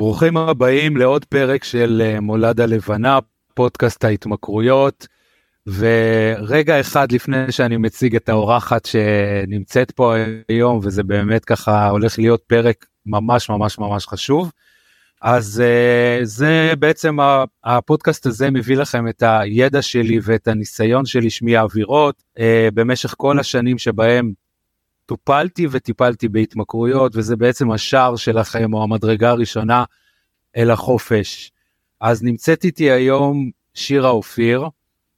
ברוכים הבאים לעוד פרק של אה, מולד הלבנה, פודקאסט ההתמכרויות. ורגע אחד לפני שאני מציג את האורחת שנמצאת פה היום, וזה באמת ככה הולך להיות פרק ממש ממש ממש חשוב. אז uh, זה בעצם הפודקאסט הזה מביא לכם את הידע שלי ואת הניסיון שלי שמי האווירות uh, במשך כל השנים שבהם טופלתי וטיפלתי בהתמכרויות וזה בעצם השער שלכם או המדרגה הראשונה אל החופש. אז נמצאת איתי היום שירה אופיר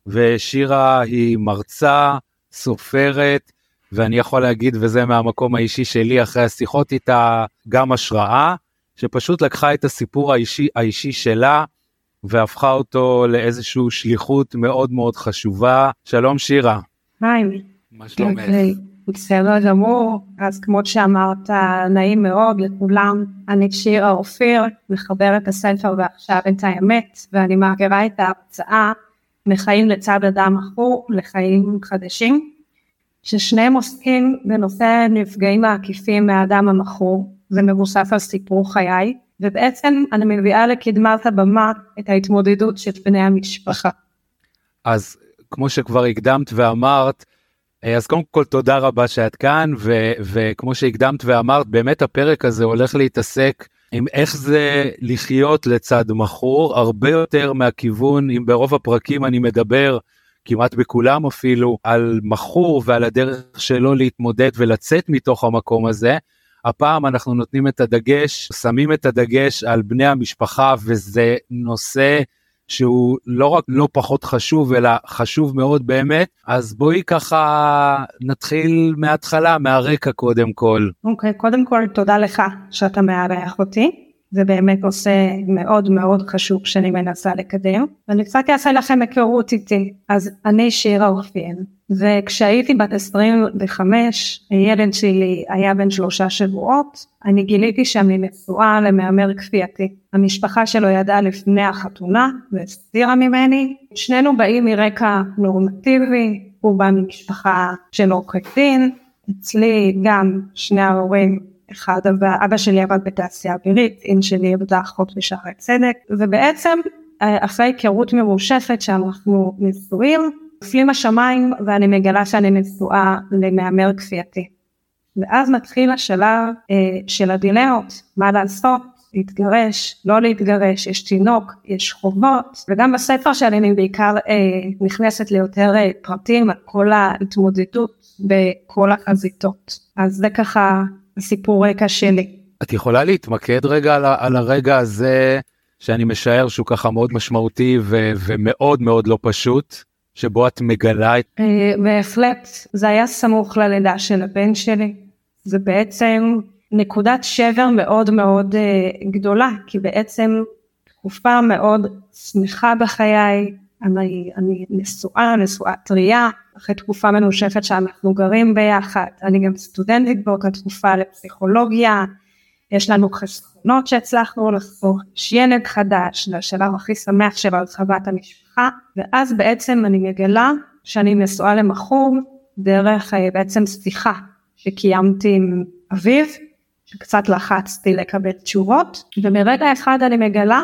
ושירה היא מרצה, סופרת ואני יכול להגיד וזה מהמקום האישי שלי אחרי השיחות איתה גם השראה שפשוט לקחה את הסיפור האישי, האישי שלה והפכה אותו לאיזושהי שליחות מאוד מאוד חשובה. שלום שירה. היי. מה שלומך? בסדר גמור, אז כמו שאמרת, נעים מאוד לכולם. אני שירה אופיר, מחברת הספר ועכשיו את האמת, ואני מעבירה את ההרצאה מחיים לצד אדם מכור לחיים חדשים, ששניהם עוסקים בנושא נפגעים העקיפים מהאדם המכור, זה מבוסס על סיפור חיי, ובעצם אני מביאה לקדמת הבמה את ההתמודדות של בני המשפחה. אז כמו שכבר הקדמת ואמרת, אז קודם כל תודה רבה שאת כאן, ו- וכמו שהקדמת ואמרת, באמת הפרק הזה הולך להתעסק עם איך זה לחיות לצד מכור, הרבה יותר מהכיוון, אם ברוב הפרקים אני מדבר, כמעט בכולם אפילו, על מכור ועל הדרך שלו להתמודד ולצאת מתוך המקום הזה. הפעם אנחנו נותנים את הדגש, שמים את הדגש על בני המשפחה וזה נושא שהוא לא רק לא פחות חשוב אלא חשוב מאוד באמת. אז בואי ככה נתחיל מההתחלה מהרקע קודם כל. אוקיי okay, קודם כל תודה לך שאתה מארח אותי. זה באמת נושא מאוד מאוד חשוב שאני מנסה לקדם. ואני קצת אעשה לכם היכרות איתי. אז אני שירה אופיר וכשהייתי בת 25 הילד שלי היה בן שלושה שבועות אני גיליתי שאני נשואה למהמר כפייתי. המשפחה שלו ידעה לפני החתונה והסתירה ממני. שנינו באים מרקע נורמטיבי הוא בא ממשפחה של עורכי דין. אצלי גם שני ההורים אחד אבא שלי עבד בתעשייה אווירית, אמא שלי עבדה אחות בשערי צדק, ובעצם אה, אחרי היכרות ממושכת שאנחנו נשואים, נופלים השמיים ואני מגלה שאני נשואה למהמר כפייתי. ואז מתחיל השלב אה, של הדילמות, מה לעשות, להתגרש, לא להתגרש, יש תינוק, יש חובות, וגם בספר שלי אני בעיקר אה, נכנסת ליותר אה, פרטים על כל ההתמודדות בכל החזיתות. אז זה ככה הסיפור רקע שלי. את יכולה להתמקד רגע על, על הרגע הזה שאני משער שהוא ככה מאוד משמעותי ו, ומאוד מאוד לא פשוט שבו את מגלה את... אה, בהחלט זה היה סמוך ללידה של הבן שלי. זה בעצם נקודת שבר מאוד מאוד uh, גדולה כי בעצם תקופה מאוד שמחה בחיי. אני, אני נשואה, נשואה טריה, אחרי תקופה מנושפת שאנחנו גרים ביחד, אני גם סטודנטית באותה תקופה לפסיכולוגיה, יש לנו חסכונות שהצלחנו לחסוך, יש ילד חדש, זה השלב הכי שמח של הרחבת המשפחה, ואז בעצם אני מגלה שאני נשואה למכור דרך אה, בעצם שיחה שקיימתי עם אביו, שקצת לחצתי לקבל תשובות, ומרגע אחד אני מגלה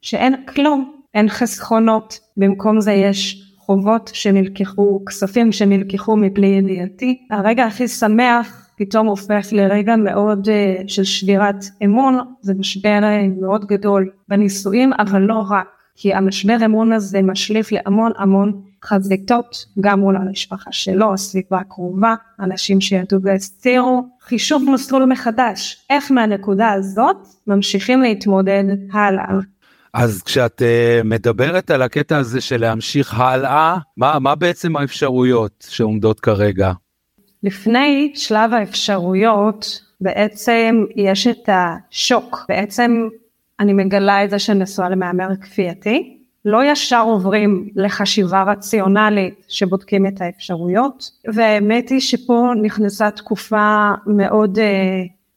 שאין כלום, אין חסכונות, במקום זה יש חובות שנלקחו, כספים שנלקחו מבלי ידיעתי. הרגע הכי שמח פתאום הופך לרגע מאוד uh, של שבירת אמון, זה משבר uh, מאוד גדול בנישואים, אבל לא רק, כי המשבר אמון הזה משליף להמון המון חזיתות, גם מול המשפחה שלו, הסביבה הקרובה, אנשים שידעו והסתירו, חישוב מסלול מחדש, איך מהנקודה הזאת ממשיכים להתמודד הלאה. אז כשאת uh, מדברת על הקטע הזה של להמשיך הלאה, מה, מה בעצם האפשרויות שעומדות כרגע? לפני שלב האפשרויות בעצם יש את השוק, בעצם אני מגלה את זה שנשואה למהמר כפייתי, לא ישר עוברים לחשיבה רציונלית שבודקים את האפשרויות, והאמת היא שפה נכנסה תקופה מאוד uh,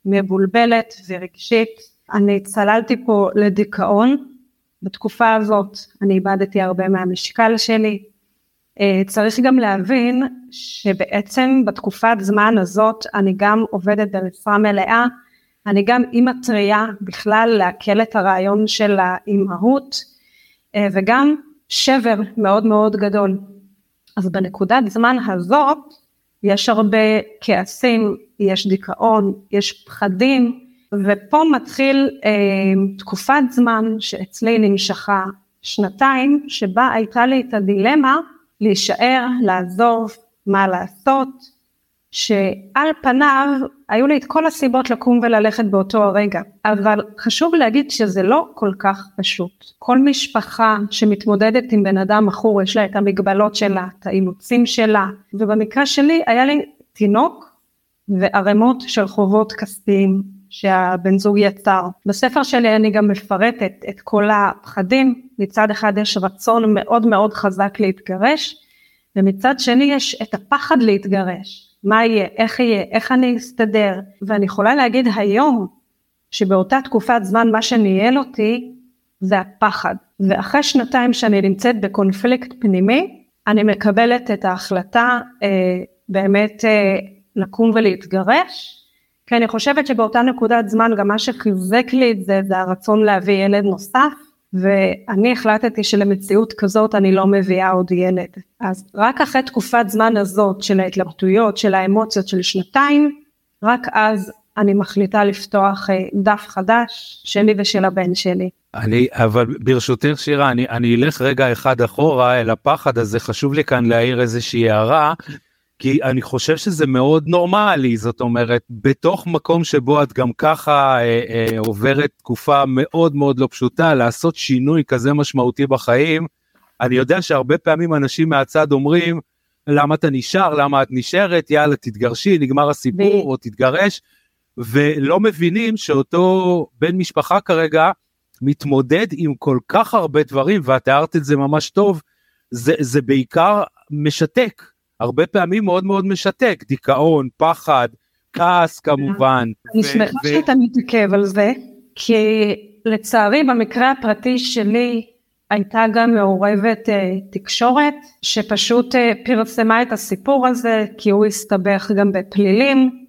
מבולבלת ורגשית, אני צללתי פה לדיכאון. בתקופה הזאת אני איבדתי הרבה מהמשקל שלי. אה, צריך גם להבין שבעצם בתקופת זמן הזאת אני גם עובדת במשרה מלאה אני גם אימא טריה בכלל לעכל את הרעיון של האימהות אה, וגם שבר מאוד מאוד גדול. אז בנקודת זמן הזאת יש הרבה כעסים, יש דיכאון, יש פחדים ופה מתחיל אה, תקופת זמן שאצלי נמשכה שנתיים שבה הייתה לי את הדילמה להישאר, לעזוב, מה לעשות, שעל פניו היו לי את כל הסיבות לקום וללכת באותו הרגע, אבל חשוב להגיד שזה לא כל כך פשוט. כל משפחה שמתמודדת עם בן אדם מכור יש לה את המגבלות שלה, את האילוצים שלה, ובמקרה שלי היה לי תינוק וערימות של חובות כספיים שהבן זוג יצר. בספר שלי אני גם מפרטת את כל הפחדים, מצד אחד יש רצון מאוד מאוד חזק להתגרש, ומצד שני יש את הפחד להתגרש. מה יהיה, איך יהיה, איך אני אסתדר, ואני יכולה להגיד היום שבאותה תקופת זמן מה שניהל אותי זה הפחד, ואחרי שנתיים שאני נמצאת בקונפליקט פנימי, אני מקבלת את ההחלטה אה, באמת אה, לקום ולהתגרש, כי אני חושבת שבאותה נקודת זמן גם מה שחיזק לי את זה זה הרצון להביא ילד נוסף ואני החלטתי שלמציאות כזאת אני לא מביאה עוד ילד. אז רק אחרי תקופת זמן הזאת של ההתלבטויות, של האמוציות של שנתיים, רק אז אני מחליטה לפתוח אה, דף חדש שלי ושל הבן שלי. אני אבל ברשותך שירה אני אני אלך רגע אחד אחורה אל הפחד הזה חשוב לי כאן להעיר איזושהי הערה כי אני חושב שזה מאוד נורמלי זאת אומרת בתוך מקום שבו את גם ככה אה, אה, עוברת תקופה מאוד מאוד לא פשוטה לעשות שינוי כזה משמעותי בחיים. אני יודע שהרבה פעמים אנשים מהצד אומרים למה אתה נשאר? למה את נשארת? יאללה תתגרשי נגמר הסיפור או תתגרש. ולא מבינים שאותו בן משפחה כרגע מתמודד עם כל כך הרבה דברים ואת תיארת את זה ממש טוב זה זה בעיקר משתק הרבה פעמים מאוד מאוד משתק, דיכאון, פחד, כעס כמובן. אני שמחה שאתה מתעכב על זה, כי לצערי במקרה הפרטי שלי הייתה גם מעורבת uh, תקשורת שפשוט uh, פרסמה את הסיפור הזה כי הוא הסתבך גם בפלילים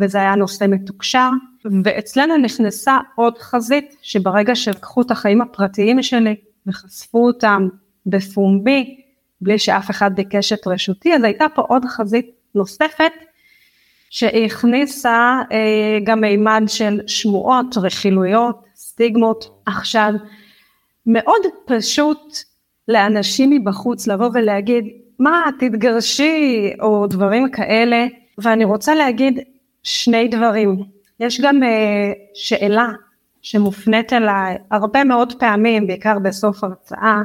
וזה היה נושא מתוקשר ואצלנו נכנסה עוד חזית שברגע שלקחו את החיים הפרטיים שלי וחשפו אותם בפומבי בלי שאף אחד ביקש את רשותי, אז הייתה פה עוד חזית נוספת שהכניסה אה, גם מימד של שמועות, רכילויות, סטיגמות. עכשיו, מאוד פשוט לאנשים מבחוץ לבוא ולהגיד, מה, תתגרשי, או דברים כאלה, ואני רוצה להגיד שני דברים. יש גם אה, שאלה שמופנית אליי הרבה מאוד פעמים, בעיקר בסוף הרצאה,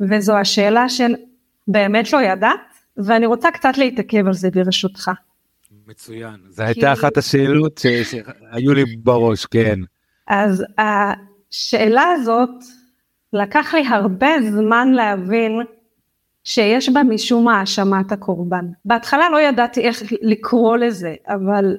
וזו השאלה של באמת לא ידעת, ואני רוצה קצת להתעכב על זה ברשותך. מצוין, זו כי... הייתה אחת השאלות ש... שהיו לי בראש, כן. אז השאלה הזאת, לקח לי הרבה זמן להבין שיש בה משום האשמת הקורבן. בהתחלה לא ידעתי איך לקרוא לזה, אבל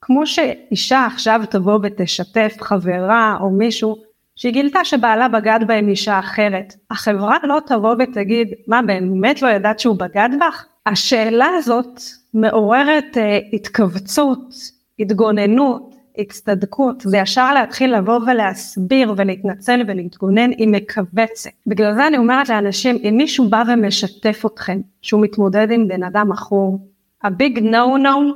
כמו שאישה עכשיו תבוא ותשתף חברה או מישהו שהיא גילתה שבעלה בגד בה עם אישה אחרת. החברה לא תבוא ותגיד, מה באמת לא ידעת שהוא בגד בך? השאלה הזאת מעוררת uh, התכווצות, התגוננות, הצטדקות, זה ישר להתחיל לבוא ולהסביר ולהתנצל ולהתגונן, היא מכווצת. בגלל זה אני אומרת לאנשים, אם מישהו בא ומשתף אתכם שהוא מתמודד עם בן אדם מכור, הביג נו נו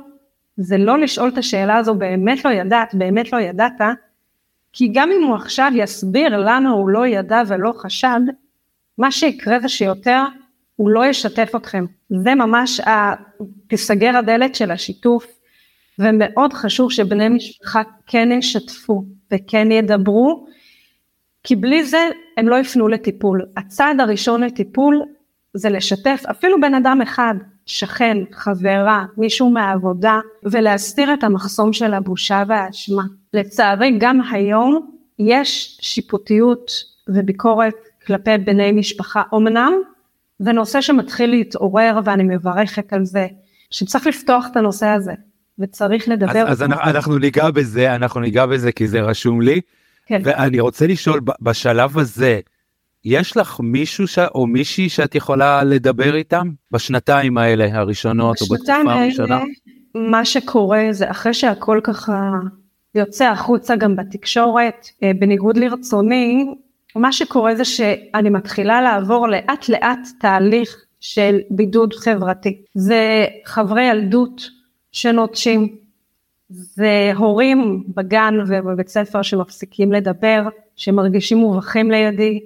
זה לא לשאול את השאלה הזו באמת לא ידעת, באמת לא ידעת, כי גם אם הוא עכשיו יסביר למה הוא לא ידע ולא חשד, מה שיקרה זה שיותר הוא לא ישתף אתכם. זה ממש, תיסגר הדלת של השיתוף, ומאוד חשוב שבני משפחה כן ישתפו וכן ידברו, כי בלי זה הם לא יפנו לטיפול. הצעד הראשון לטיפול זה לשתף אפילו בן אדם אחד, שכן, חברה, מישהו מהעבודה, ולהסתיר את המחסום של הבושה והאשמה. לצערי גם היום יש שיפוטיות וביקורת כלפי בני משפחה אמנם, זה נושא שמתחיל להתעורר ואני מברכת על זה, שצריך לפתוח את הנושא הזה וצריך לדבר. אז, אז אנחנו, אנחנו ניגע בזה, אנחנו ניגע בזה כי זה רשום לי, כן. ואני רוצה לשאול בשלב הזה, יש לך מישהו ש... או מישהי שאת יכולה לדבר איתם בשנתיים האלה הראשונות או בתקופה הראשונה? מה שקורה זה אחרי שהכל ככה יוצא החוצה גם בתקשורת, אה, בניגוד לרצוני, מה שקורה זה שאני מתחילה לעבור לאט לאט תהליך של בידוד חברתי. זה חברי ילדות שנוטשים, זה הורים בגן ובבית ספר שמפסיקים לדבר, שמרגישים מובכים לידי,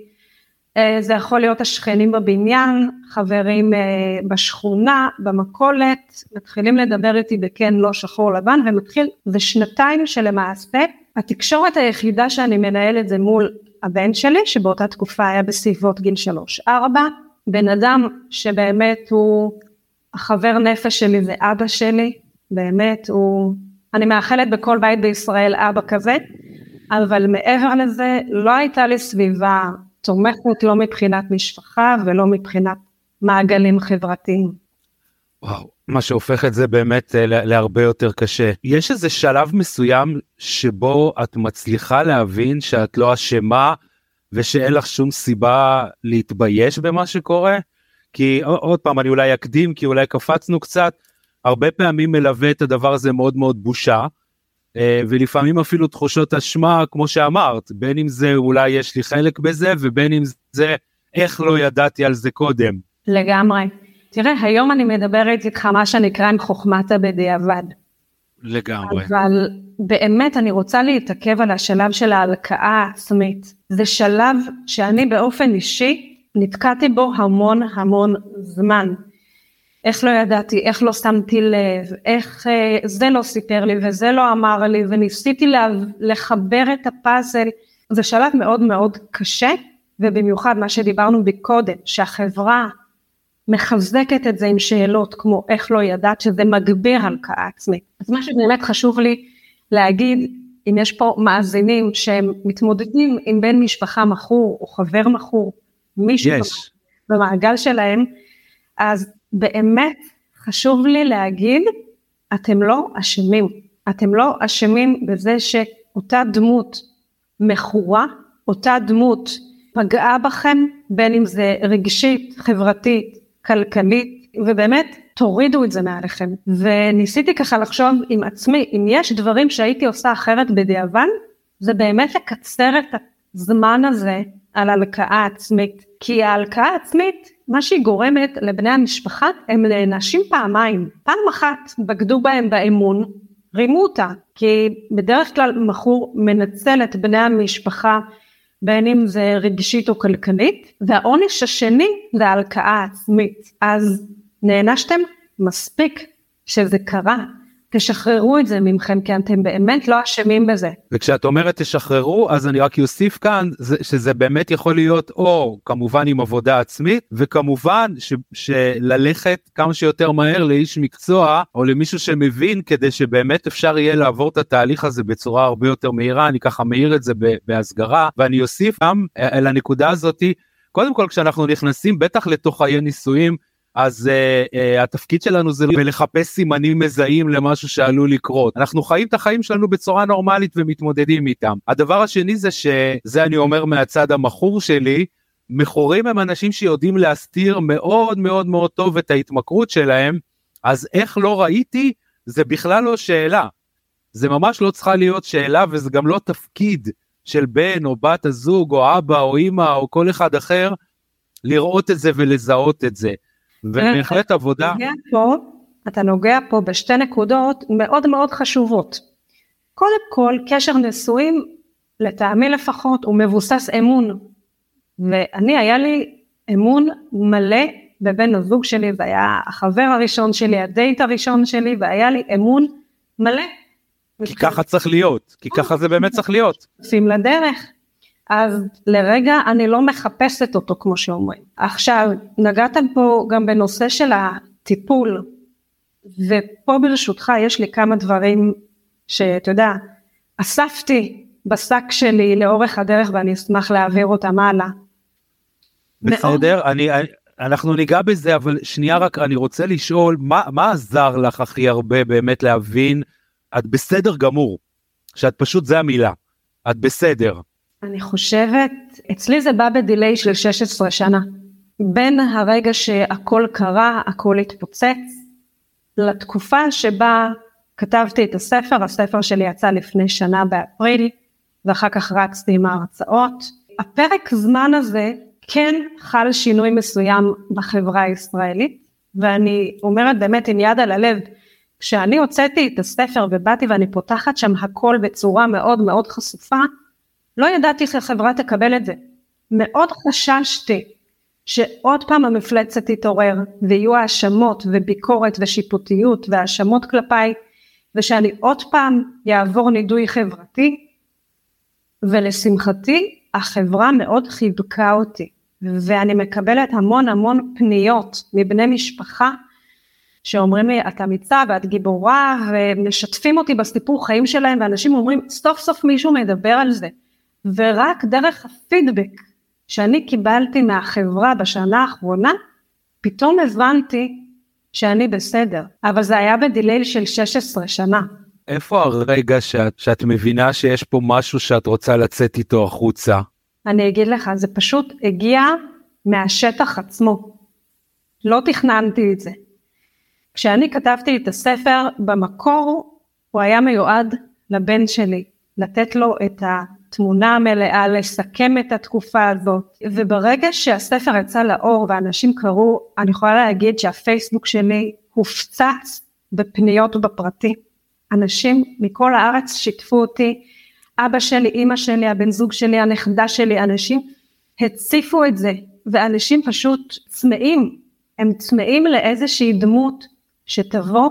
זה יכול להיות השכנים בבניין, חברים אה, בשכונה, במכולת, מתחילים לדבר איתי בכן לא שחור לבן ומתחיל, זה שנתיים שלמעשה התקשורת היחידה שאני מנהלת זה מול הבן שלי שבאותה תקופה היה בסביבות גיל שלוש ארבע, בן אדם שבאמת הוא החבר נפש שלי זה אבא שלי, באמת הוא, אני מאחלת בכל בית בישראל אבא כזה, אבל מעבר לזה לא הייתה לי סביבה תומכת לא מבחינת משפחה ולא מבחינת מעגלים חברתיים. וואו, מה שהופך את זה באמת אה, להרבה יותר קשה. יש איזה שלב מסוים שבו את מצליחה להבין שאת לא אשמה ושאין לך שום סיבה להתבייש במה שקורה? כי עוד פעם אני אולי אקדים כי אולי קפצנו קצת, הרבה פעמים מלווה את הדבר הזה מאוד מאוד בושה. אה, ולפעמים אפילו תחושות אשמה כמו שאמרת בין אם זה אולי יש לי חלק בזה ובין אם זה איך לא ידעתי על זה קודם. לגמרי. תראה היום אני מדברת איתך מה שנקרא עם חוכמת הבדיעבד. לגמרי. אבל באמת אני רוצה להתעכב על השלב של ההלקאה העצמית. זה שלב שאני באופן אישי נתקעתי בו המון המון זמן. איך לא ידעתי, איך לא שמתי לב, איך אה, זה לא סיפר לי וזה לא אמר לי וניסיתי לה, לחבר את הפאזל, זה שלב מאוד מאוד קשה ובמיוחד מה שדיברנו מקודם, שהחברה מחזקת את זה עם שאלות כמו איך לא ידעת שזה מגביר הלקאה עצמית. אז מה שבאמת חשוב לי להגיד, אם יש פה מאזינים שהם מתמודדים עם בן משפחה מכור או חבר מכור, מישהו yes. במעגל שלהם, אז באמת חשוב לי להגיד, אתם לא אשמים. אתם לא אשמים בזה שאותה דמות מכורה, אותה דמות פגעה בכם, בין אם זה רגשית, חברתית, כלכלית, ובאמת תורידו את זה מעליכם. וניסיתי ככה לחשוב עם עצמי, אם יש דברים שהייתי עושה אחרת בדיעבד, זה באמת לקצר את הזמן הזה על הלקאה עצמית. כי ההלקאה העצמית מה שהיא גורמת לבני המשפחה הם נענשים פעמיים. פעם אחת בגדו בהם באמון רימו אותה כי בדרך כלל מכור מנצל את בני המשפחה בין אם זה רגשית או כלכלית והעונש השני זה ההלקאה העצמית. אז נענשתם מספיק שזה קרה תשחררו את זה ממכם כי אתם באמת לא אשמים בזה. וכשאת אומרת תשחררו אז אני רק אוסיף כאן שזה באמת יכול להיות או כמובן עם עבודה עצמית וכמובן ש, שללכת כמה שיותר מהר לאיש מקצוע או למישהו שמבין כדי שבאמת אפשר יהיה לעבור את התהליך הזה בצורה הרבה יותר מהירה אני ככה מעיר את זה בהסגרה ואני אוסיף גם אה, לנקודה הזאתי קודם כל כשאנחנו נכנסים בטח לתוך חיי נישואים אז uh, uh, התפקיד שלנו זה לחפש סימנים מזהים למשהו שעלול לקרות. אנחנו חיים את החיים שלנו בצורה נורמלית ומתמודדים איתם. הדבר השני זה שזה אני אומר מהצד המכור שלי, מכורים הם אנשים שיודעים להסתיר מאוד מאוד מאוד טוב את ההתמכרות שלהם, אז איך לא ראיתי זה בכלל לא שאלה. זה ממש לא צריכה להיות שאלה וזה גם לא תפקיד של בן או בת הזוג או אבא או אימא או כל אחד אחר לראות את זה ולזהות את זה. ובהחלט עבודה. פה, אתה נוגע פה בשתי נקודות מאוד מאוד חשובות. קודם כל קשר נשואים לטעמי לפחות הוא מבוסס אמון ואני היה לי אמון מלא בבן הזוג שלי והיה החבר הראשון שלי הדייט הראשון שלי והיה לי אמון מלא. כי ככה צריך להיות כי ככה זה באמת צריך להיות. שים לדרך אז לרגע אני לא מחפשת אותו כמו שאומרים. עכשיו נגעת פה גם בנושא של הטיפול ופה ברשותך יש לי כמה דברים שאתה יודע אספתי בשק שלי לאורך הדרך ואני אשמח להעביר אותם הלאה. בסדר, אני, אנחנו ניגע בזה אבל שנייה רק אני רוצה לשאול מה, מה עזר לך הכי הרבה באמת להבין את בסדר גמור שאת פשוט זה המילה את בסדר אני חושבת, אצלי זה בא בדיליי של 16 שנה. בין הרגע שהכל קרה, הכל התפוצץ, לתקופה שבה כתבתי את הספר, הספר שלי יצא לפני שנה באפריל, ואחר כך רצתי עם ההרצאות. הפרק זמן הזה כן חל שינוי מסוים בחברה הישראלית, ואני אומרת באמת עם יד על הלב, כשאני הוצאתי את הספר ובאתי ואני פותחת שם הכל בצורה מאוד מאוד חשופה, לא ידעתי איך החברה תקבל את זה. מאוד חששתי שעוד פעם המפלצת תתעורר ויהיו האשמות וביקורת ושיפוטיות והאשמות כלפיי ושאני עוד פעם יעבור נידוי חברתי ולשמחתי החברה מאוד חיבקה אותי ואני מקבלת המון המון פניות מבני משפחה שאומרים לי את אמיצה ואת גיבורה ומשתפים אותי בסיפור חיים שלהם ואנשים אומרים סוף סוף מישהו מדבר על זה ורק דרך הפידבק שאני קיבלתי מהחברה בשנה האחרונה פתאום הבנתי שאני בסדר אבל זה היה בדיליי של 16 שנה. איפה הרגע שאת, שאת מבינה שיש פה משהו שאת רוצה לצאת איתו החוצה? אני אגיד לך זה פשוט הגיע מהשטח עצמו. לא תכננתי את זה. כשאני כתבתי את הספר, במקור הוא היה מיועד לבן שלי, לתת לו את התמונה המלאה, לסכם את התקופה הזאת, וברגע שהספר יצא לאור ואנשים קראו, אני יכולה להגיד שהפייסבוק שלי הופצץ בפניות בפרטי. אנשים מכל הארץ שיתפו אותי, אבא שלי, אימא שלי, הבן זוג שלי, הנכדה שלי, אנשים הציפו את זה, ואנשים פשוט צמאים, הם צמאים לאיזושהי דמות שתבוא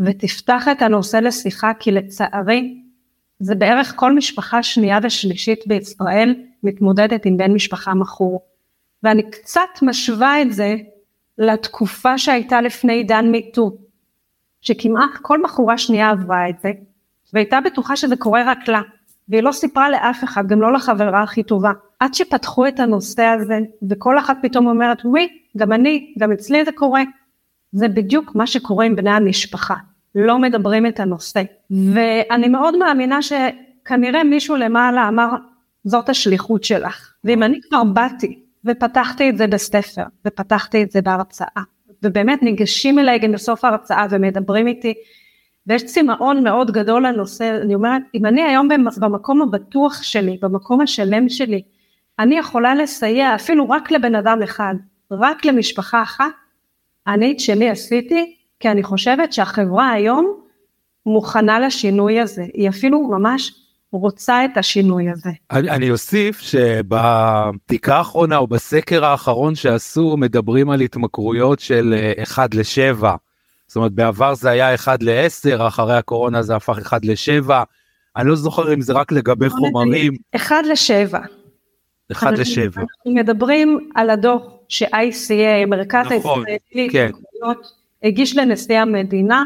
ותפתח את הנושא לשיחה, כי לצערי זה בערך כל משפחה שנייה ושלישית בישראל מתמודדת עם בן משפחה מכור. ואני קצת משווה את זה לתקופה שהייתה לפני עידן מיטו, שכמעט כל בחורה שנייה עברה את זה, והייתה בטוחה שזה קורה רק לה, והיא לא סיפרה לאף אחד, גם לא לחברה הכי טובה. עד שפתחו את הנושא הזה, וכל אחת פתאום אומרת, וואי, גם אני, גם אצלי זה קורה, זה בדיוק מה שקורה עם בני המשפחה, לא מדברים את הנושא. ואני מאוד מאמינה שכנראה מישהו למעלה אמר, זאת השליחות שלך. ואם אני כבר באתי ופתחתי את זה בספר, ופתחתי את זה בהרצאה, ובאמת ניגשים אליי גם בסוף ההרצאה ומדברים איתי, ויש צמאון מאוד גדול לנושא, אני אומרת, אם אני היום במקום הבטוח שלי, במקום השלם שלי, אני יכולה לסייע אפילו רק לבן אדם אחד, רק למשפחה אחת, אני את שלי עשיתי כי אני חושבת שהחברה היום מוכנה לשינוי הזה, היא אפילו ממש רוצה את השינוי הזה. אני, אני אוסיף שבבדיקה האחרונה או בסקר האחרון שעשו מדברים על התמכרויות של 1 אה, ל-7. זאת אומרת בעבר זה היה 1 ל-10, אחרי הקורונה זה הפך 1 ל-7. אני לא זוכר אם זה רק לגבי חומרים. 1 ל-7. 1 ל-7. אנחנו מדברים על הדוח ש-ICA, מרכז נכון, הישראלי, כן. הגיש לנשיא המדינה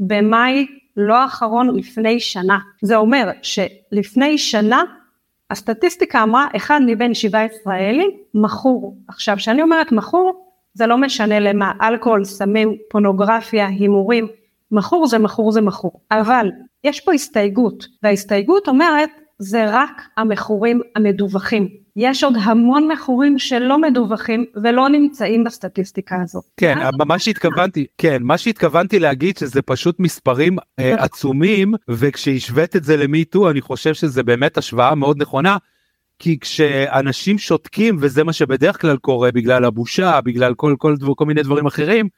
במאי לא האחרון לפני שנה. זה אומר שלפני שנה הסטטיסטיקה אמרה אחד מבין שבעה ישראלים מכור. עכשיו כשאני אומרת מכור זה לא משנה למה, אלכוהול, סמים, פונוגרפיה, הימורים, מכור זה מכור זה מכור. אבל יש פה הסתייגות וההסתייגות אומרת זה רק המכורים המדווחים. יש עוד המון מכורים שלא מדווחים ולא נמצאים בסטטיסטיקה הזאת. כן, מה שהתכוונתי, כן, מה שהתכוונתי להגיד שזה פשוט מספרים אה, עצומים, וכשהשווית את זה למיטו אני חושב שזה באמת השוואה מאוד נכונה. כי כשאנשים שותקים וזה מה שבדרך כלל קורה בגלל הבושה בגלל כל כל, כל, כל מיני דברים אחרים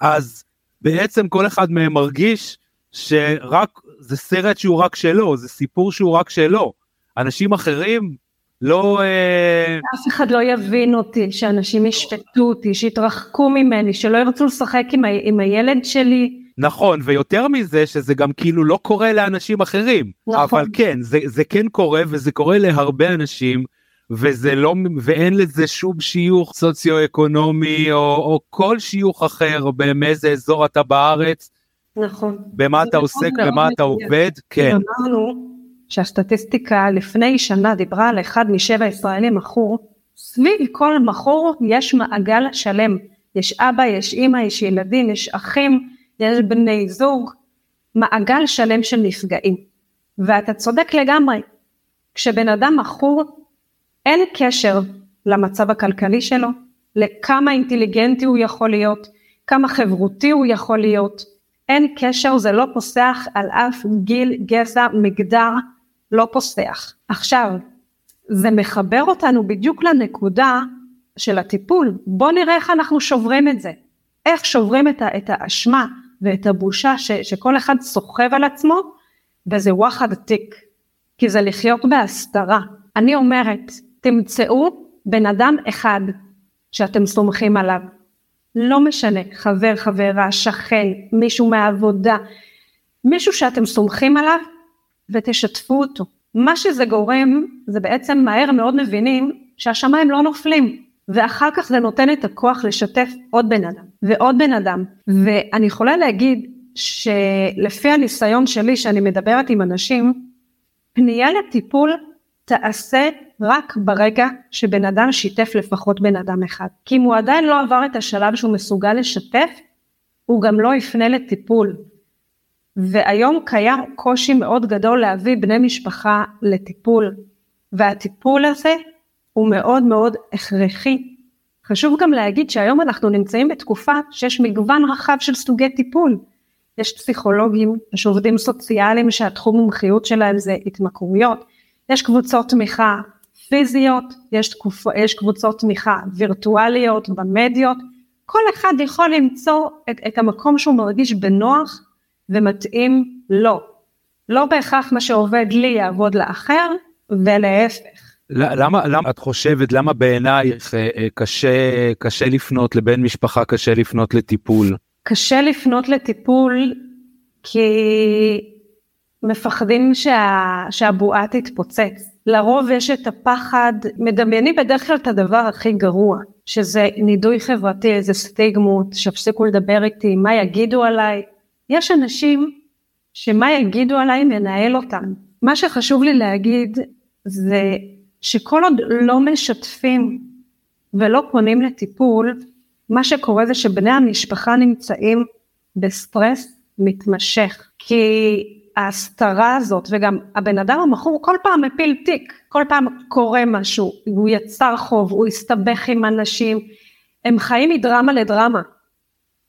אז בעצם כל אחד מהם מרגיש שרק זה סרט שהוא רק שלו זה סיפור שהוא רק שלו אנשים אחרים לא... אה, אף אחד לא יבין אותי, שאנשים ישפטו אותי, שיתרחקו ממני, שלא ירצו לשחק עם, ה... עם הילד שלי. נכון, ויותר מזה שזה גם כאילו לא קורה לאנשים אחרים. נכון. אבל כן, זה, זה כן קורה וזה קורה להרבה אנשים. וזה לא ואין לזה שום שיוך סוציו-אקונומי או, או כל שיוך אחר באיזה אזור אתה בארץ. נכון. במה אתה עוסק, במה אתה עובד, כן. אמרנו שהסטטיסטיקה לפני שנה דיברה על אחד משבע ישראלים מכור, סביב כל מכור יש מעגל שלם, יש אבא, יש אימא, יש ילדים, יש אחים, יש בני זוג, מעגל שלם של נפגעים. ואתה צודק לגמרי, כשבן אדם מכור אין קשר למצב הכלכלי שלו, לכמה אינטליגנטי הוא יכול להיות, כמה חברותי הוא יכול להיות, אין קשר, זה לא פוסח על אף גיל, גזע, מגדר, לא פוסח. עכשיו, זה מחבר אותנו בדיוק לנקודה של הטיפול. בוא נראה איך אנחנו שוברים את זה. איך שוברים את, את האשמה ואת הבושה ש, שכל אחד סוחב על עצמו, וזה וואחד תיק. כי זה לחיות בהסתרה. אני אומרת, תמצאו בן אדם אחד שאתם סומכים עליו. לא משנה, חבר, חברה, שכן, מישהו מהעבודה, מישהו שאתם סומכים עליו ותשתפו אותו. מה שזה גורם, זה בעצם מהר מאוד מבינים שהשמיים לא נופלים, ואחר כך זה נותן את הכוח לשתף עוד בן אדם ועוד בן אדם. ואני יכולה להגיד שלפי הניסיון שלי שאני מדברת עם אנשים, פנייה לטיפול תעשה רק ברגע שבן אדם שיתף לפחות בן אדם אחד. כי אם הוא עדיין לא עבר את השלב שהוא מסוגל לשתף, הוא גם לא יפנה לטיפול. והיום קיים קושי מאוד גדול להביא בני משפחה לטיפול, והטיפול הזה הוא מאוד מאוד הכרחי. חשוב גם להגיד שהיום אנחנו נמצאים בתקופה שיש מגוון רחב של סוגי טיפול. יש פסיכולוגים, יש עובדים סוציאליים שהתחום מומחיות שלהם זה התמכרויות, יש קבוצות תמיכה פיזיות, יש, תקופ... יש קבוצות תמיכה וירטואליות במדיות, כל אחד יכול למצוא את, את המקום שהוא מרגיש בנוח ומתאים לו. לא בהכרח מה שעובד לי יעבוד לאחר ולהפך. למה למה את חושבת למה בעינייך אה, אה, קשה קשה לפנות לבן משפחה קשה לפנות לטיפול? קשה לפנות לטיפול כי מפחדים שה, שהבועה תתפוצץ. לרוב יש את הפחד, מדמיינים בדרך כלל את הדבר הכי גרוע, שזה נידוי חברתי, איזה סטיגמות, שיפסיקו לדבר איתי, מה יגידו עליי. יש אנשים שמה יגידו עליי מנהל אותם. מה שחשוב לי להגיד זה שכל עוד לא משתפים ולא פונים לטיפול, מה שקורה זה שבני המשפחה נמצאים בסטרס מתמשך. כי ההסתרה הזאת וגם הבן אדם המכור כל פעם מפיל תיק, כל פעם קורה משהו, הוא יצר חוב, הוא הסתבך עם אנשים, הם חיים מדרמה לדרמה.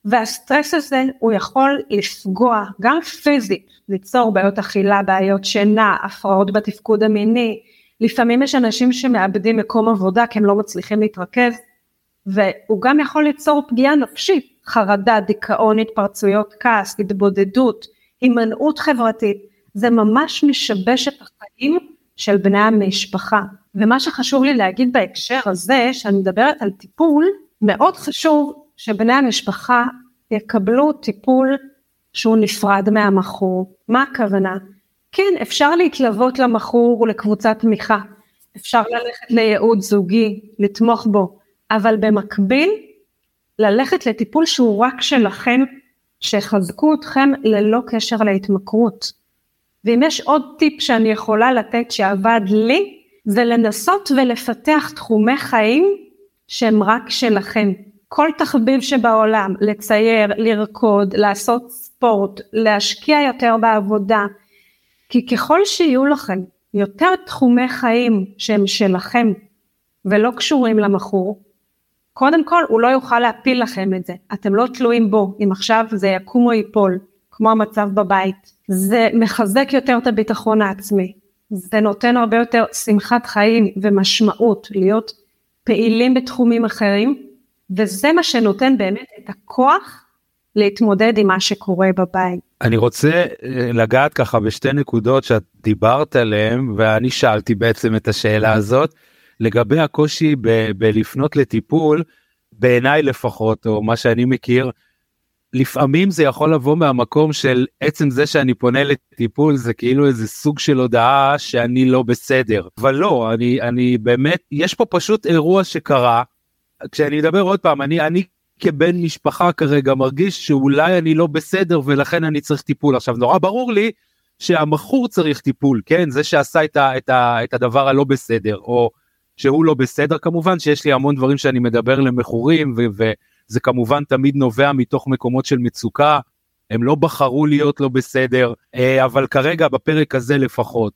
והסטרס הזה הוא יכול לפגוע גם פיזית, ליצור בעיות אכילה, בעיות שינה, הפרעות בתפקוד המיני, לפעמים יש אנשים שמאבדים מקום עבודה כי הם לא מצליחים להתרכז, והוא גם יכול ליצור פגיעה נפשית, חרדה, דיכאון, התפרצויות כעס, התבודדות, הימנעות חברתית, זה ממש משבש את החיים של בני המשפחה. ומה שחשוב לי להגיד בהקשר הזה, שאני מדברת על טיפול, מאוד חשוב שבני המשפחה יקבלו טיפול שהוא נפרד מהמכור. מה הכוונה? כן, אפשר להתלוות למכור ולקבוצת תמיכה, אפשר ללכת לייעוד זוגי, לתמוך בו, אבל במקביל, ללכת לטיפול שהוא רק שלכם שיחזקו אתכם ללא קשר להתמכרות. ואם יש עוד טיפ שאני יכולה לתת שעבד לי, זה לנסות ולפתח תחומי חיים שהם רק שלכם. כל תחביב שבעולם, לצייר, לרקוד, לעשות ספורט, להשקיע יותר בעבודה, כי ככל שיהיו לכם יותר תחומי חיים שהם שלכם ולא קשורים למכור, קודם כל הוא לא יוכל להפיל לכם את זה, אתם לא תלויים בו, אם עכשיו זה יקום או ייפול, כמו המצב בבית. זה מחזק יותר את הביטחון העצמי, זה נותן הרבה יותר שמחת חיים ומשמעות להיות פעילים בתחומים אחרים, וזה מה שנותן באמת את הכוח להתמודד עם מה שקורה בבית. אני רוצה אה, לגעת ככה בשתי נקודות שאת דיברת עליהן ואני שאלתי בעצם את השאלה הזאת. לגבי הקושי ב- בלפנות לטיפול, בעיניי לפחות, או מה שאני מכיר, לפעמים זה יכול לבוא מהמקום של עצם זה שאני פונה לטיפול זה כאילו איזה סוג של הודעה שאני לא בסדר אבל לא אני אני באמת יש פה פשוט אירוע שקרה כשאני מדבר עוד פעם אני אני כבן משפחה כרגע מרגיש שאולי אני לא בסדר ולכן אני צריך טיפול. עכשיו נורא ברור לי שהמכור צריך טיפול כן? זה שעשה את, ה, את, ה, את הדבר הלא בסדר או שהוא לא בסדר כמובן שיש לי המון דברים שאני מדבר למכורים וזה כמובן תמיד נובע מתוך מקומות של מצוקה. הם לא בחרו להיות לא בסדר אה, אבל כרגע בפרק הזה לפחות.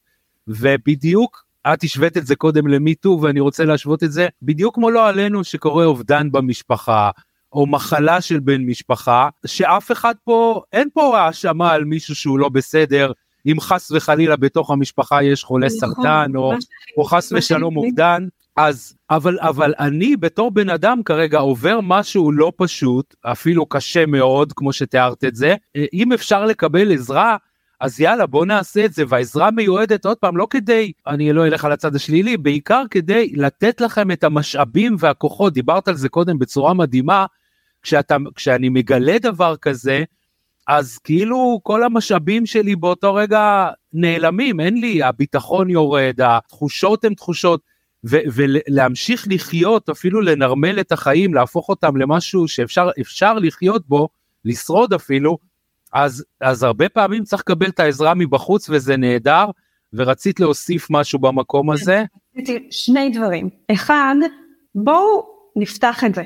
ובדיוק את השווית את זה קודם למיטו ואני רוצה להשוות את זה בדיוק כמו לא עלינו שקורה אובדן במשפחה או מחלה של בן משפחה, שאף אחד פה, אין פה האשמה על מישהו שהוא לא בסדר, אם חס וחלילה בתוך המשפחה יש חולה נכון, סרטן, או, או חס ושלום אובדן, אז, אבל, אבל אני בתור בן אדם כרגע עובר משהו לא פשוט, אפילו קשה מאוד, כמו שתיארת את זה, אם אפשר לקבל עזרה, אז יאללה בוא נעשה את זה. והעזרה מיועדת עוד פעם לא כדי אני לא אלך על הצד השלילי בעיקר כדי לתת לכם את המשאבים והכוחות. דיברת על זה קודם בצורה מדהימה. כשאתה כשאני מגלה דבר כזה אז כאילו כל המשאבים שלי באותו רגע נעלמים. אין לי הביטחון יורד התחושות הן תחושות. ו- ולהמשיך לחיות אפילו לנרמל את החיים להפוך אותם למשהו שאפשר לחיות בו לשרוד אפילו אז, אז הרבה פעמים צריך לקבל את העזרה מבחוץ וזה נהדר, ורצית להוסיף משהו במקום הזה? שני דברים. אחד, בואו נפתח את זה.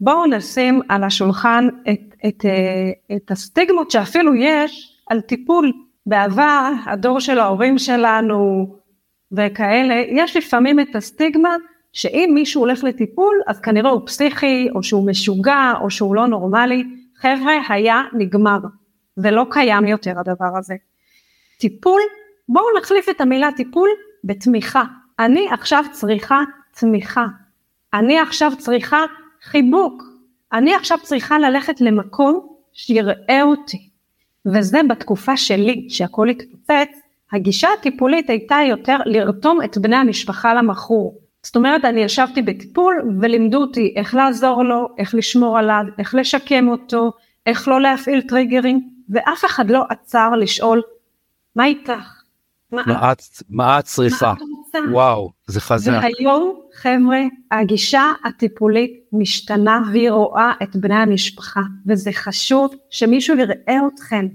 בואו נשים על השולחן את, את, את הסטיגמות שאפילו יש על טיפול. בעבר, הדור של ההורים שלנו וכאלה, יש לפעמים את הסטיגמה שאם מישהו הולך לטיפול, אז כנראה הוא פסיכי, או שהוא משוגע, או שהוא לא נורמלי. חבר'ה, היה נגמר. ולא קיים יותר הדבר הזה. טיפול, בואו נחליף את המילה טיפול בתמיכה. אני עכשיו צריכה תמיכה. אני עכשיו צריכה חיבוק. אני עכשיו צריכה ללכת למקום שיראה אותי. וזה בתקופה שלי, שהכל התפוצץ, הגישה הטיפולית הייתה יותר לרתום את בני המשפחה למכור. זאת אומרת, אני ישבתי בטיפול ולימדו אותי איך לעזור לו, איך לשמור עליו, איך לשקם אותו, איך לא להפעיל טריגרים, ואף אחד לא עצר לשאול, מה איתך? מה, את, מה את צריכה? וואו, זה חזק. והיום, חבר'ה, הגישה הטיפולית משתנה והיא רואה את בני המשפחה, וזה חשוב שמישהו יראה אתכם,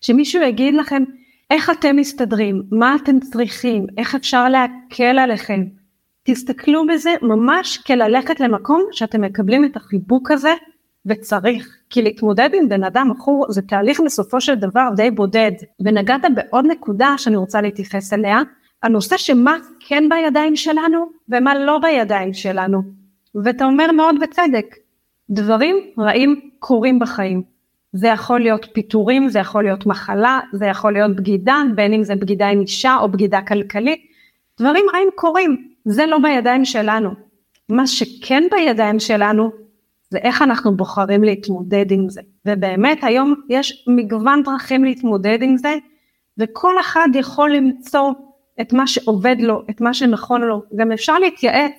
שמישהו יגיד לכם איך אתם מסתדרים, מה אתם צריכים, איך אפשר להקל עליכם. תסתכלו בזה ממש כללכת למקום שאתם מקבלים את החיבוק הזה וצריך, כי להתמודד עם בן אדם מכור זה תהליך בסופו של דבר די בודד. ונגעת בעוד נקודה שאני רוצה להתייחס אליה, הנושא שמה כן בידיים שלנו ומה לא בידיים שלנו. ואתה אומר מאוד בצדק, דברים רעים קורים בחיים. זה יכול להיות פיטורים, זה יכול להיות מחלה, זה יכול להיות בגידה, בין אם זה בגידה עם אישה או בגידה כלכלית. דברים רעים קורים, זה לא בידיים שלנו. מה שכן בידיים שלנו זה איך אנחנו בוחרים להתמודד עם זה. ובאמת היום יש מגוון דרכים להתמודד עם זה, וכל אחד יכול למצוא את מה שעובד לו, את מה שנכון לו. גם אפשר להתייעץ,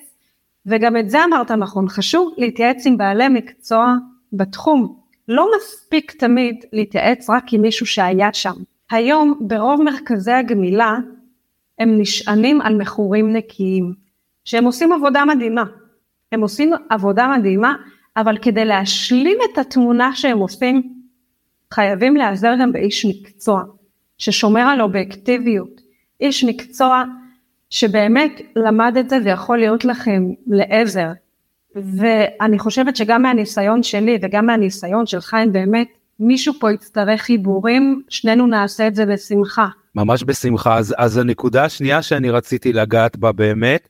וגם את זה אמרת נכון, חשוב להתייעץ עם בעלי מקצוע בתחום. לא מספיק תמיד להתייעץ רק עם מישהו שהיה שם. היום ברוב מרכזי הגמילה הם נשענים על מכורים נקיים, שהם עושים עבודה מדהימה. הם עושים עבודה מדהימה, אבל כדי להשלים את התמונה שהם עושים, חייבים להיעזר גם באיש מקצוע, ששומר על אובייקטיביות, איש מקצוע שבאמת למד את זה ויכול להיות לכם לעזר. ואני חושבת שגם מהניסיון שלי וגם מהניסיון של חיים באמת, מישהו פה יצטרך חיבורים, שנינו נעשה את זה בשמחה. ממש בשמחה. אז, אז הנקודה השנייה שאני רציתי לגעת בה באמת,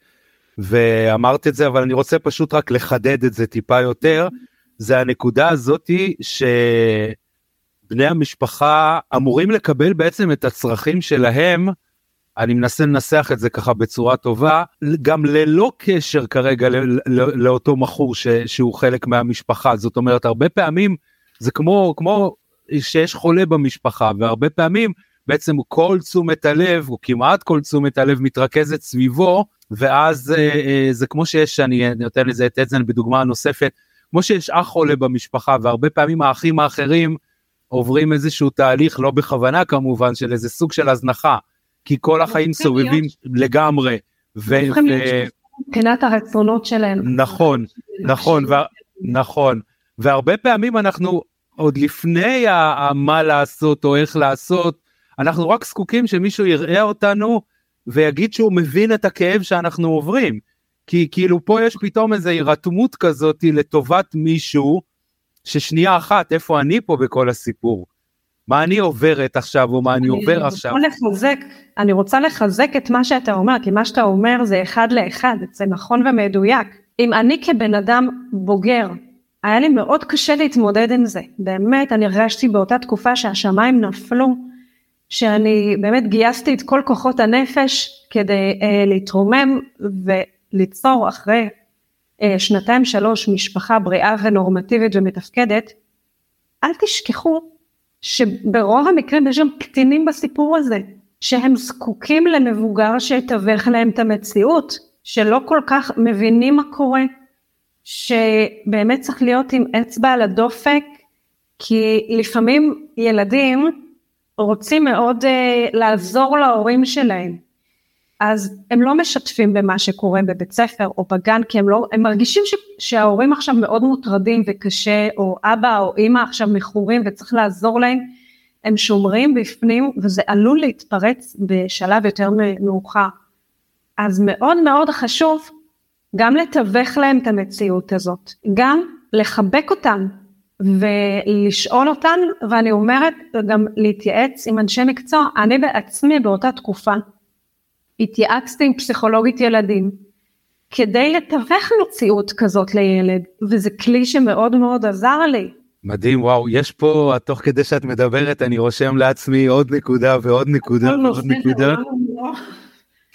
ואמרת את זה אבל אני רוצה פשוט רק לחדד את זה טיפה יותר. זה הנקודה הזאתי שבני המשפחה אמורים לקבל בעצם את הצרכים שלהם. אני מנסה לנסח את זה ככה בצורה טובה גם ללא קשר כרגע לאותו מכור ש, שהוא חלק מהמשפחה. זאת אומרת הרבה פעמים זה כמו כמו שיש חולה במשפחה והרבה פעמים בעצם כל תשומת הלב או כמעט כל תשומת הלב מתרכזת סביבו ואז אה, אה, זה כמו שיש, אני נותן לזה את אדזן בדוגמה נוספת, כמו שיש אח חולה במשפחה והרבה פעמים האחים האחרים עוברים איזשהו תהליך, לא בכוונה כמובן, של איזה סוג של הזנחה, כי כל החיים סובבים לגמרי. מבחינת הרצונות שלהם. נכון, נכון, נכון, והרבה פעמים אנחנו עוד לפני מה לעשות או איך לעשות, אנחנו רק זקוקים שמישהו יראה אותנו ויגיד שהוא מבין את הכאב שאנחנו עוברים. כי כאילו פה יש פתאום איזו הירתמות כזאת לטובת מישהו, ששנייה אחת, איפה אני פה בכל הסיפור? מה אני עוברת עכשיו או מה אני, אני עובר עכשיו? לחזק, אני רוצה לחזק את מה שאתה אומר, כי מה שאתה אומר זה אחד לאחד, זה נכון ומדויק. אם אני כבן אדם בוגר, היה לי מאוד קשה להתמודד עם זה. באמת, אני הרגשתי באותה תקופה שהשמיים נפלו, שאני באמת גייסתי את כל כוחות הנפש כדי אה, להתרומם וליצור אחרי אה, שנתיים שלוש משפחה בריאה ונורמטיבית ומתפקדת. אל תשכחו שברוב המקרים יש גם קטינים בסיפור הזה, שהם זקוקים למבוגר שיתווך להם את המציאות, שלא כל כך מבינים מה קורה, שבאמת צריך להיות עם אצבע על הדופק, כי לפעמים ילדים רוצים מאוד uh, לעזור להורים שלהם, אז הם לא משתפים במה שקורה בבית ספר או בגן, כי הם לא, הם מרגישים ש, שההורים עכשיו מאוד מוטרדים וקשה, או אבא או אימא עכשיו מכורים וצריך לעזור להם, הם שומרים בפנים וזה עלול להתפרץ בשלב יותר מאוחר. אז מאוד מאוד חשוב גם לתווך להם את המציאות הזאת, גם לחבק אותם ולשאול אותם, ואני אומרת גם להתייעץ עם אנשי מקצוע, אני בעצמי באותה תקופה התייעצתי עם פסיכולוגית ילדים כדי לתווך מציאות כזאת לילד, וזה כלי שמאוד מאוד עזר לי. מדהים וואו יש פה תוך כדי שאת מדברת אני רושם לעצמי עוד נקודה ועוד נקודה ועוד נקודה.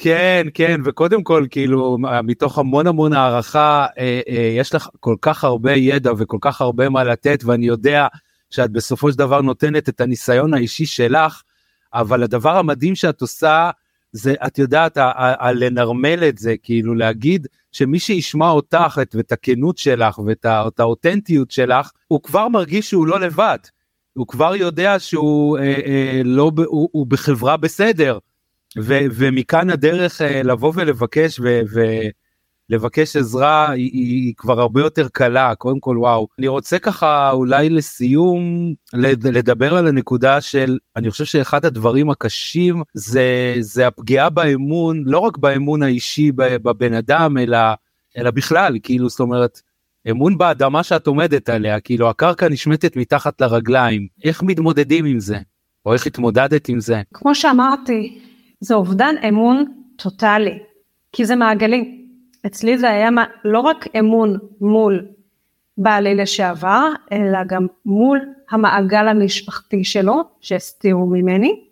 כן כן וקודם כל כאילו מתוך המון המון הערכה אה, אה, יש לך כל כך הרבה ידע וכל כך הרבה מה לתת ואני יודע שאת בסופו של דבר נותנת את הניסיון האישי שלך אבל הדבר המדהים שאת עושה זה את יודעת על לנרמל את זה כאילו להגיד שמי שישמע אותך את, ואת הכנות שלך ואת האותנטיות שלך הוא כבר מרגיש שהוא לא לבד. הוא כבר יודע שהוא אה, אה, לא הוא, הוא בחברה בסדר ו, ומכאן הדרך אה, לבוא ולבקש ו, ולבקש עזרה היא, היא כבר הרבה יותר קלה. קודם כל וואו. אני רוצה ככה אולי לסיום לדבר על הנקודה של אני חושב שאחד הדברים הקשים זה זה הפגיעה באמון לא רק באמון האישי בבן אדם אלא אלא בכלל. כאילו זאת אומרת אמון באדמה שאת עומדת עליה כאילו הקרקע נשמטת מתחת לרגליים. איך מתמודדים עם זה? או איך התמודדת עם זה? כמו שאמרתי זה אובדן אמון טוטאלי, כי זה מעגלי. אצלי זה היה לא רק אמון מול בעלי לשעבר, אלא גם מול המעגל המשפחתי שלו, שהסתירו ממני,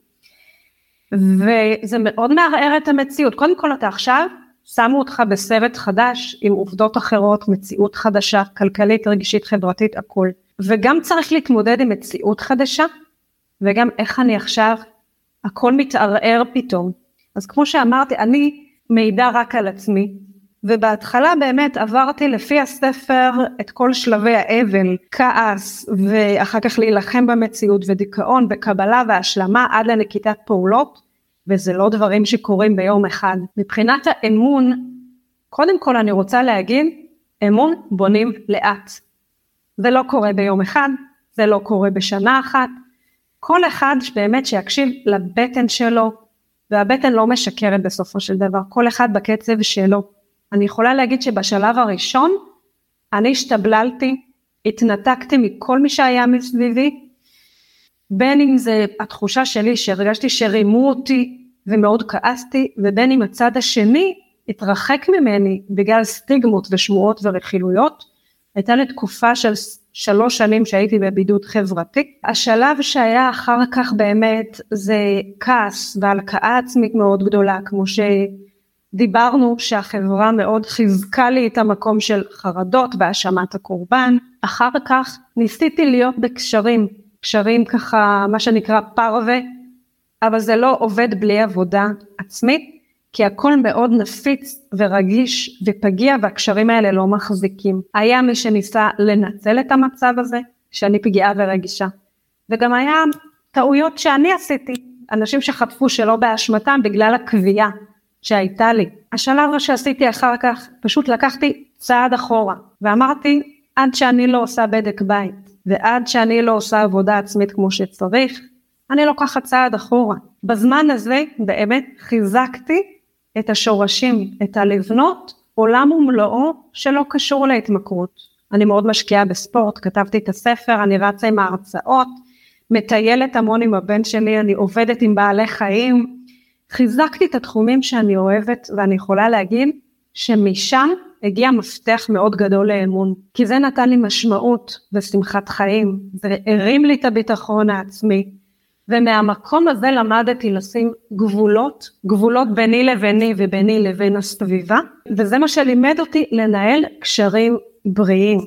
וזה מאוד מערער את המציאות. קודם כל אתה עכשיו, שמו אותך בסרט חדש עם עובדות אחרות, מציאות חדשה, כלכלית, רגשית, חברתית, הכל. וגם צריך להתמודד עם מציאות חדשה, וגם איך אני עכשיו הכל מתערער פתאום. אז כמו שאמרתי, אני מעידה רק על עצמי, ובהתחלה באמת עברתי לפי הספר את כל שלבי האבל, כעס, ואחר כך להילחם במציאות, ודיכאון, וקבלה והשלמה עד לנקיטת פעולות, וזה לא דברים שקורים ביום אחד. מבחינת האמון, קודם כל אני רוצה להגיד, אמון בונים לאט. זה לא קורה ביום אחד, זה לא קורה בשנה אחת, כל אחד באמת שיקשיב לבטן שלו, והבטן לא משקרת בסופו של דבר, כל אחד בקצב שלו. אני יכולה להגיד שבשלב הראשון, אני השתבללתי, התנתקתי מכל מי שהיה מסביבי, בין אם זה התחושה שלי שהרגשתי שרימו אותי ומאוד כעסתי, ובין אם הצד השני התרחק ממני בגלל סטיגמות ושמועות ורכילויות, הייתה לי תקופה של שלוש שנים שהייתי בבידוד חברתי. השלב שהיה אחר כך באמת זה כעס והלקאה עצמית מאוד גדולה, כמו שדיברנו שהחברה מאוד חיזקה לי את המקום של חרדות והאשמת הקורבן. אחר כך ניסיתי להיות בקשרים, קשרים ככה מה שנקרא פרווה, אבל זה לא עובד בלי עבודה עצמית. כי הכל מאוד נפיץ ורגיש ופגיע והקשרים האלה לא מחזיקים. היה מי שניסה לנצל את המצב הזה, שאני פגיעה ורגישה. וגם היה טעויות שאני עשיתי, אנשים שחטפו שלא באשמתם בגלל הקביעה שהייתה לי. השלב שעשיתי אחר כך, פשוט לקחתי צעד אחורה ואמרתי עד שאני לא עושה בדק בית ועד שאני לא עושה עבודה עצמית כמו שצריך, אני לוקחת צעד אחורה. בזמן הזה באמת חיזקתי את השורשים, את הלבנות עולם ומלואו שלא קשור להתמכרות. אני מאוד משקיעה בספורט, כתבתי את הספר, אני רצה עם ההרצאות, מטיילת המון עם הבן שלי, אני עובדת עם בעלי חיים, חיזקתי את התחומים שאני אוהבת ואני יכולה להגיד שמשם הגיע מפתח מאוד גדול לאמון, כי זה נתן לי משמעות ושמחת חיים, זה הרים לי את הביטחון העצמי, ומהמקום הזה למדתי לשים גבולות, גבולות ביני לביני וביני לבין הסביבה, וזה מה שלימד אותי לנהל קשרים בריאים,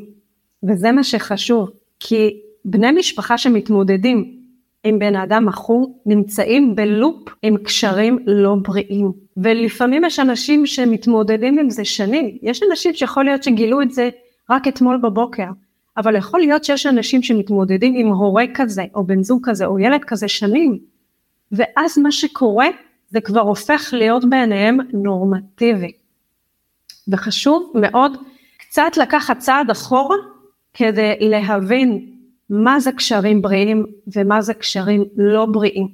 וזה מה שחשוב, כי בני משפחה שמתמודדים עם בן אדם מכור נמצאים בלופ עם קשרים לא בריאים. ולפעמים יש אנשים שמתמודדים עם זה שנים. יש אנשים שיכול להיות שגילו את זה רק אתמול בבוקר אבל יכול להיות שיש אנשים שמתמודדים עם הורה כזה או בן זוג כזה או ילד כזה שנים ואז מה שקורה זה כבר הופך להיות בעיניהם נורמטיבי וחשוב מאוד קצת לקחת צעד אחורה כדי להבין מה זה קשרים בריאים ומה זה קשרים לא בריאים.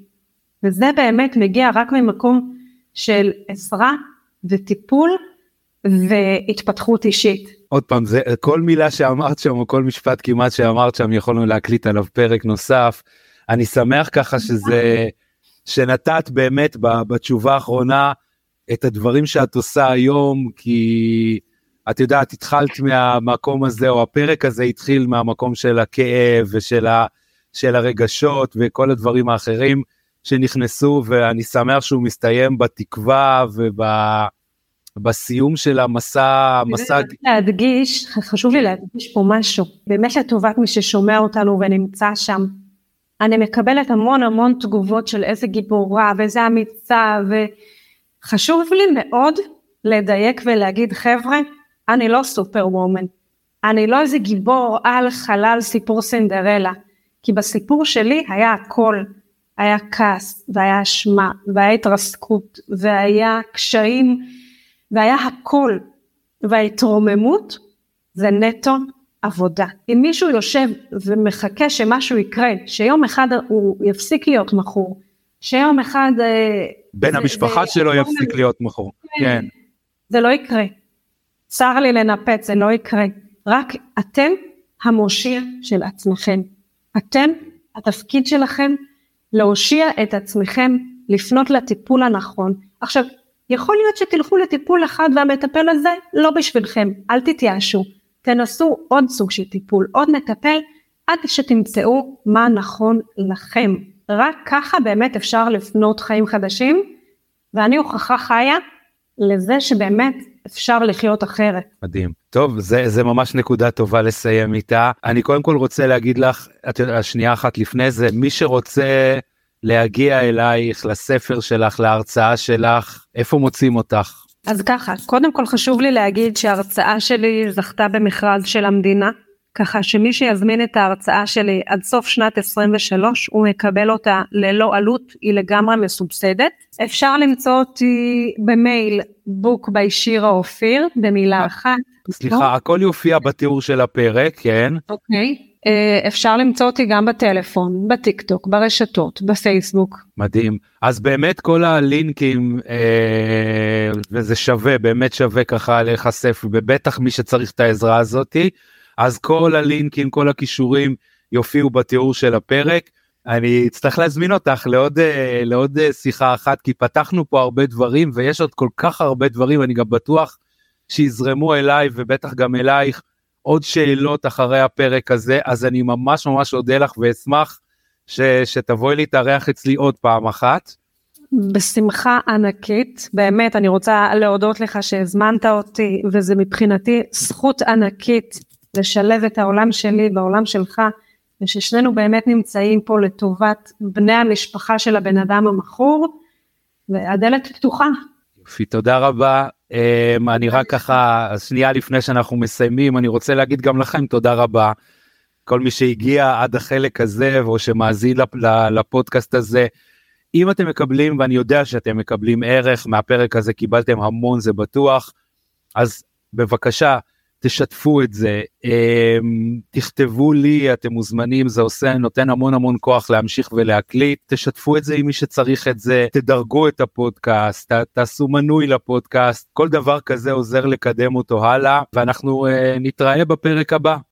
וזה באמת מגיע רק ממקום של עזרה וטיפול והתפתחות אישית. עוד פעם, זה, כל מילה שאמרת שם, או כל משפט כמעט שאמרת שם, יכולנו להקליט עליו פרק נוסף. אני שמח ככה שזה, שנתת באמת בתשובה האחרונה את הדברים שאת עושה היום, כי את יודעת, התחלת מהמקום הזה, או הפרק הזה התחיל מהמקום של הכאב ושל ה, של הרגשות וכל הדברים האחרים שנכנסו, ואני שמח שהוא מסתיים בתקווה ובסיום של המסע, מסע... להדגיש, חשוב לי להדגיש פה משהו, באמת לטובת מי ששומע אותנו ונמצא שם. אני מקבלת המון המון תגובות של איזה גיבורה ואיזה אמיצה וחשוב לי מאוד לדייק ולהגיד חבר'ה אני לא סופר וומן, אני לא איזה גיבור על חלל סיפור סינדרלה, כי בסיפור שלי היה הכל, היה כעס, והיה אשמה, והיה התרסקות, והיה קשיים, והיה הכל, וההתרוממות זה נטו עבודה. אם מישהו יושב ומחכה שמשהו יקרה, שיום אחד הוא יפסיק להיות מכור, שיום אחד... אה, בן זה, המשפחה זה שלו יפסיק להיות מכור, כן. כן. זה לא יקרה. צר לי לנפץ, זה לא יקרה. רק אתם המושיע של עצמכם. אתם, התפקיד שלכם להושיע את עצמכם, לפנות לטיפול הנכון. עכשיו, יכול להיות שתלכו לטיפול אחד והמטפל הזה לא בשבילכם, אל תתייאשו. תנסו עוד סוג של טיפול, עוד מטפל, עד שתמצאו מה נכון לכם. רק ככה באמת אפשר לפנות חיים חדשים, ואני הוכחה חיה לזה שבאמת אפשר לחיות אחרת. מדהים. טוב, זה, זה ממש נקודה טובה לסיים איתה. אני קודם כל רוצה להגיד לך, את יודעת, שנייה אחת לפני זה, מי שרוצה להגיע אלייך, לספר שלך, להרצאה שלך, איפה מוצאים אותך? אז ככה, קודם כל חשוב לי להגיד שההרצאה שלי זכתה במכרז של המדינה, ככה שמי שיזמין את ההרצאה שלי עד סוף שנת 23 הוא מקבל אותה ללא עלות, היא לגמרי מסובסדת. אפשר למצוא אותי במייל בוק בי שירה אופיר במילה אחת. סליחה, הכל יופיע בתיאור של הפרק, כן? אוקיי. אה, אפשר למצוא אותי גם בטלפון, בטיק טוק, ברשתות, בפייסבוק. מדהים. אז באמת כל הלינקים, אה, וזה שווה, באמת שווה ככה להיחשף, ובטח מי שצריך את העזרה הזאתי. אז כל הלינקים, כל הכישורים יופיעו בתיאור של הפרק. אני אצטרך להזמין אותך לעוד, אה, לעוד אה, שיחה אחת, כי פתחנו פה הרבה דברים, ויש עוד כל כך הרבה דברים, אני גם בטוח שיזרמו אליי, ובטח גם אלייך, עוד שאלות אחרי הפרק הזה, אז אני ממש ממש אודה לך ואשמח ש, שתבואי להתארח אצלי עוד פעם אחת. בשמחה ענקית, באמת אני רוצה להודות לך שהזמנת אותי וזה מבחינתי זכות ענקית לשלב את העולם שלי בעולם שלך, וששנינו באמת נמצאים פה לטובת בני המשפחה של הבן אדם המכור, והדלת פתוחה. יופי, תודה רבה. Um, אני רק ככה, שנייה לפני שאנחנו מסיימים, אני רוצה להגיד גם לכם תודה רבה. כל מי שהגיע עד החלק הזה, או שמאזין לפודקאסט הזה, אם אתם מקבלים, ואני יודע שאתם מקבלים ערך מהפרק הזה, קיבלתם המון, זה בטוח, אז בבקשה, תשתפו את זה, אמ, תכתבו לי, אתם מוזמנים, זה עושה, נותן המון המון כוח להמשיך ולהקליט, תשתפו את זה עם מי שצריך את זה, תדרגו את הפודקאסט, תעשו מנוי לפודקאסט, כל דבר כזה עוזר לקדם אותו הלאה, ואנחנו uh, נתראה בפרק הבא.